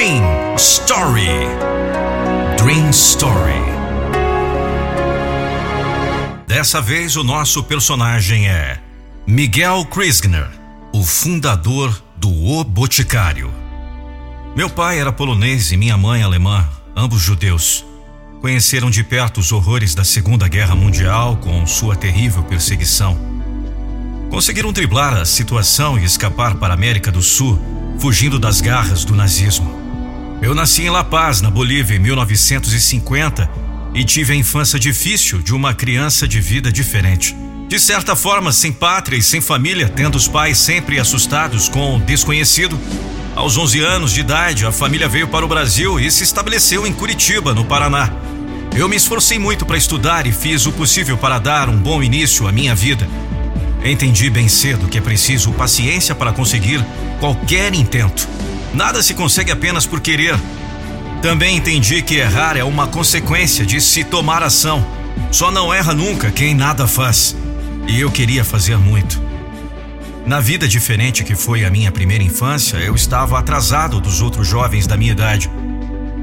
Dream Story. Dream Story. Dessa vez o nosso personagem é Miguel Krisgner, o fundador do O Boticário. Meu pai era polonês e minha mãe alemã, ambos judeus. Conheceram de perto os horrores da Segunda Guerra Mundial com sua terrível perseguição. Conseguiram driblar a situação e escapar para a América do Sul, fugindo das garras do nazismo. Eu nasci em La Paz, na Bolívia, em 1950 e tive a infância difícil de uma criança de vida diferente. De certa forma, sem pátria e sem família, tendo os pais sempre assustados com o desconhecido, aos 11 anos de idade, a família veio para o Brasil e se estabeleceu em Curitiba, no Paraná. Eu me esforcei muito para estudar e fiz o possível para dar um bom início à minha vida. Entendi bem cedo que é preciso paciência para conseguir qualquer intento. Nada se consegue apenas por querer. Também entendi que errar é uma consequência de se tomar ação. Só não erra nunca quem nada faz. E eu queria fazer muito. Na vida diferente que foi a minha primeira infância, eu estava atrasado dos outros jovens da minha idade.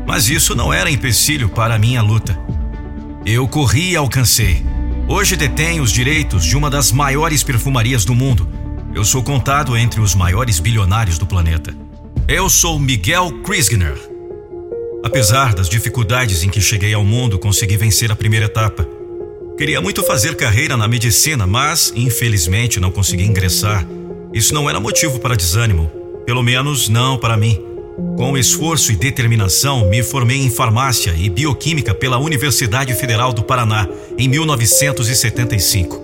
Mas isso não era empecilho para a minha luta. Eu corri e alcancei. Hoje detenho os direitos de uma das maiores perfumarias do mundo. Eu sou contado entre os maiores bilionários do planeta. Eu sou Miguel Krisgner. Apesar das dificuldades em que cheguei ao mundo, consegui vencer a primeira etapa. Queria muito fazer carreira na medicina, mas infelizmente não consegui ingressar. Isso não era motivo para desânimo, pelo menos não para mim. Com esforço e determinação, me formei em farmácia e bioquímica pela Universidade Federal do Paraná em 1975.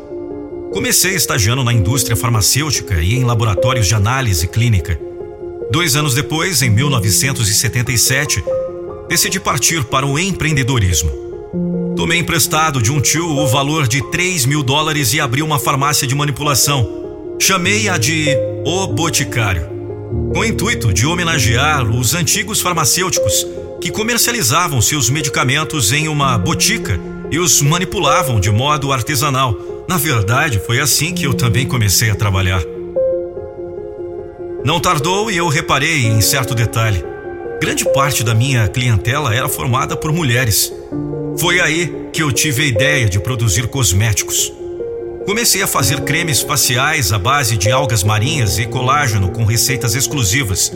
Comecei estagiando na indústria farmacêutica e em laboratórios de análise clínica. Dois anos depois, em 1977, decidi partir para o empreendedorismo. Tomei emprestado de um tio o valor de 3 mil dólares e abri uma farmácia de manipulação. Chamei-a de O Boticário, com o intuito de homenagear os antigos farmacêuticos que comercializavam seus medicamentos em uma botica e os manipulavam de modo artesanal. Na verdade, foi assim que eu também comecei a trabalhar. Não tardou e eu reparei em certo detalhe. Grande parte da minha clientela era formada por mulheres. Foi aí que eu tive a ideia de produzir cosméticos. Comecei a fazer cremes faciais à base de algas marinhas e colágeno com receitas exclusivas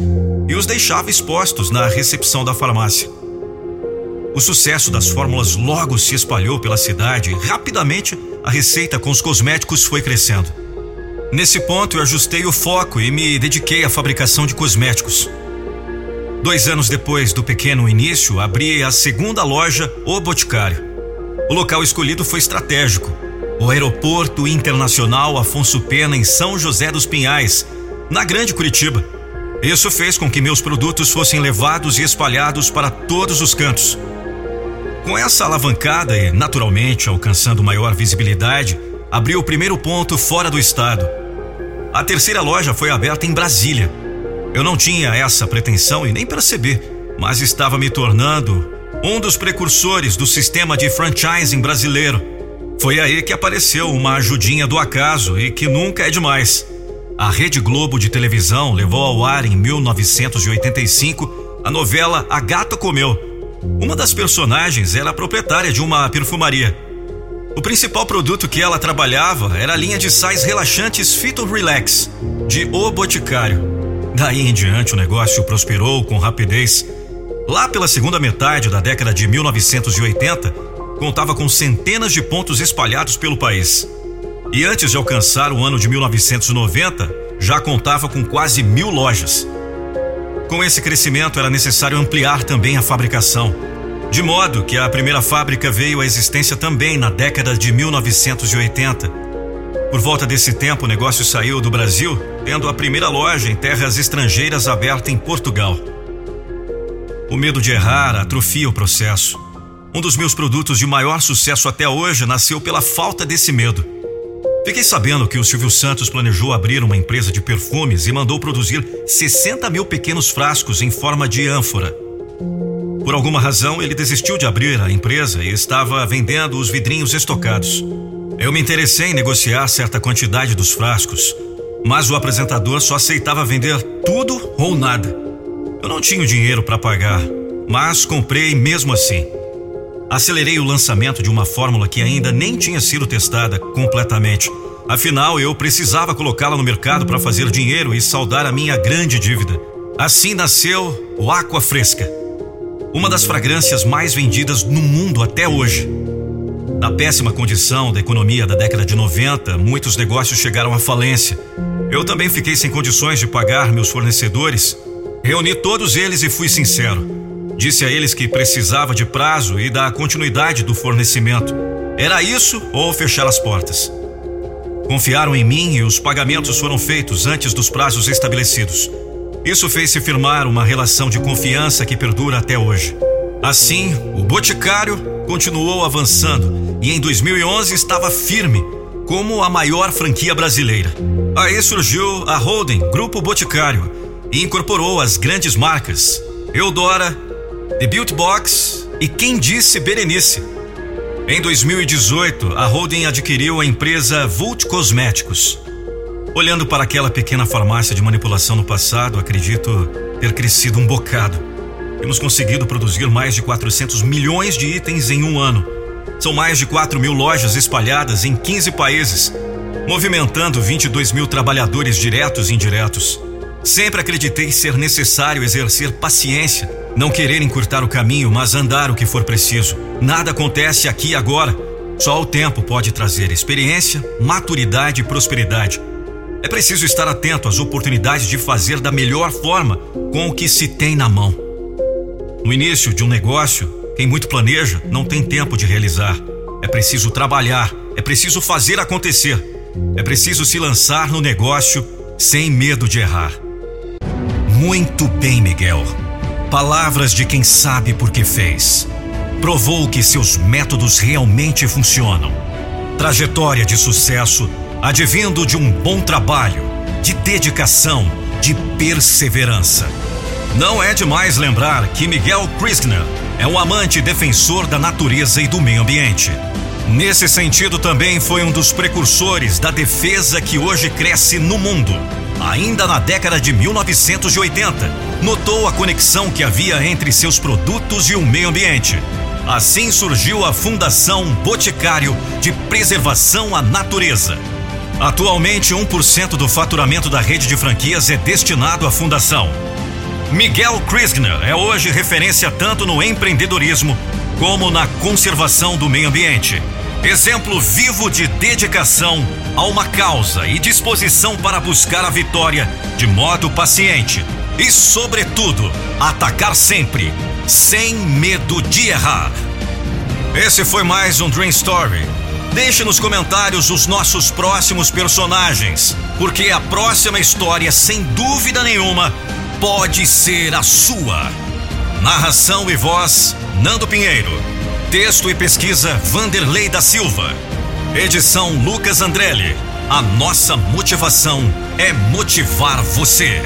e os deixava expostos na recepção da farmácia. O sucesso das fórmulas logo se espalhou pela cidade e rapidamente a receita com os cosméticos foi crescendo. Nesse ponto eu ajustei o foco e me dediquei à fabricação de cosméticos. Dois anos depois do pequeno início, abri a segunda loja, O Boticário. O local escolhido foi estratégico. O Aeroporto Internacional Afonso Pena, em São José dos Pinhais, na Grande Curitiba. Isso fez com que meus produtos fossem levados e espalhados para todos os cantos. Com essa alavancada e, naturalmente, alcançando maior visibilidade, abri o primeiro ponto fora do estado. A terceira loja foi aberta em Brasília eu não tinha essa pretensão e nem percebi, mas estava me tornando um dos precursores do sistema de franchising brasileiro. Foi aí que apareceu uma ajudinha do acaso e que nunca é demais. A Rede Globo de televisão levou ao ar em 1985 a novela A Gata Comeu. Uma das personagens era proprietária de uma perfumaria. O principal produto que ela trabalhava era a linha de sais relaxantes Fito Relax, de O Boticário. Daí em diante o negócio prosperou com rapidez. Lá pela segunda metade da década de 1980, contava com centenas de pontos espalhados pelo país. E antes de alcançar o ano de 1990, já contava com quase mil lojas. Com esse crescimento, era necessário ampliar também a fabricação, de modo que a primeira fábrica veio à existência também na década de 1980 por volta desse tempo, o negócio saiu do Brasil, tendo a primeira loja em terras estrangeiras aberta em Portugal. O medo de errar atrofia o processo. Um dos meus produtos de maior sucesso até hoje nasceu pela falta desse medo. Fiquei sabendo que o Silvio Santos planejou abrir uma empresa de perfumes e mandou produzir 60 mil pequenos frascos em forma de ânfora. Por alguma razão, ele desistiu de abrir a empresa e estava vendendo os vidrinhos estocados. Eu me interessei em negociar certa quantidade dos frascos, mas o apresentador só aceitava vender tudo ou nada. Eu não tinha dinheiro para pagar, mas comprei mesmo assim. Acelerei o lançamento de uma fórmula que ainda nem tinha sido testada completamente. Afinal, eu precisava colocá-la no mercado para fazer dinheiro e saldar a minha grande dívida. Assim nasceu o Aqua Fresca, uma das fragrâncias mais vendidas no mundo até hoje. Na péssima condição da economia da década de 90, muitos negócios chegaram à falência. Eu também fiquei sem condições de pagar meus fornecedores. Reuni todos eles e fui sincero. Disse a eles que precisava de prazo e da continuidade do fornecimento. Era isso ou fechar as portas. Confiaram em mim e os pagamentos foram feitos antes dos prazos estabelecidos. Isso fez se firmar uma relação de confiança que perdura até hoje. Assim, o Boticário continuou avançando e em 2011 estava firme como a maior franquia brasileira. Aí surgiu a Holding Grupo Boticário e incorporou as grandes marcas Eudora, The Built Box e Quem Disse Berenice. Em 2018, a holding adquiriu a empresa Vult Cosméticos. Olhando para aquela pequena farmácia de manipulação no passado, acredito ter crescido um bocado. Temos conseguido produzir mais de 400 milhões de itens em um ano. São mais de 4 mil lojas espalhadas em 15 países, movimentando 22 mil trabalhadores diretos e indiretos. Sempre acreditei ser necessário exercer paciência, não querer encurtar o caminho, mas andar o que for preciso. Nada acontece aqui e agora. Só o tempo pode trazer experiência, maturidade e prosperidade. É preciso estar atento às oportunidades de fazer da melhor forma com o que se tem na mão. No início de um negócio, quem muito planeja não tem tempo de realizar. É preciso trabalhar, é preciso fazer acontecer. É preciso se lançar no negócio sem medo de errar. Muito bem, Miguel. Palavras de quem sabe por que fez. Provou que seus métodos realmente funcionam. Trajetória de sucesso advindo de um bom trabalho, de dedicação, de perseverança. Não é demais lembrar que Miguel Krishna é um amante defensor da natureza e do meio ambiente. Nesse sentido, também foi um dos precursores da defesa que hoje cresce no mundo ainda na década de 1980, notou a conexão que havia entre seus produtos e o meio ambiente. Assim surgiu a Fundação Boticário de Preservação à Natureza. Atualmente, 1% do faturamento da rede de franquias é destinado à fundação. Miguel Krisgner é hoje referência tanto no empreendedorismo como na conservação do meio ambiente. Exemplo vivo de dedicação a uma causa e disposição para buscar a vitória de modo paciente. E, sobretudo, atacar sempre, sem medo de errar. Esse foi mais um Dream Story. Deixe nos comentários os nossos próximos personagens, porque a próxima história, sem dúvida nenhuma, pode ser a sua. Narração e voz: Nando Pinheiro. Texto e pesquisa Vanderlei da Silva. Edição Lucas Andrelli. A nossa motivação é motivar você.